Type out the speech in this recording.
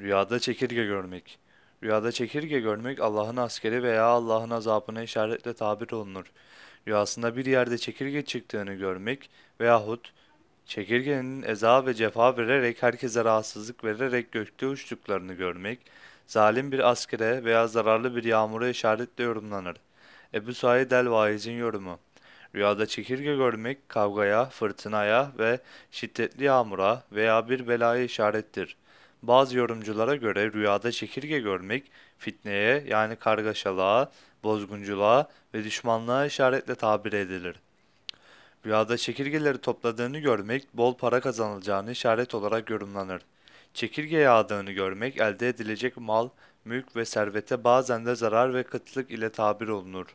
Rüyada çekirge görmek. Rüyada çekirge görmek Allah'ın askeri veya Allah'ın azabına işaretle tabir olunur. Rüyasında bir yerde çekirge çıktığını görmek veyahut çekirgenin eza ve cefa vererek herkese rahatsızlık vererek gökte uçtuklarını görmek, zalim bir askere veya zararlı bir yağmura işaretle yorumlanır. Ebu Said el-Vaiz'in yorumu. Rüyada çekirge görmek kavgaya, fırtınaya ve şiddetli yağmura veya bir belaya işarettir. Bazı yorumculara göre rüyada çekirge görmek fitneye yani kargaşalığa, bozgunculuğa ve düşmanlığa işaretle tabir edilir. Rüyada çekirgeleri topladığını görmek bol para kazanılacağını işaret olarak yorumlanır. Çekirge yağdığını görmek elde edilecek mal, mülk ve servete bazen de zarar ve kıtlık ile tabir olunur.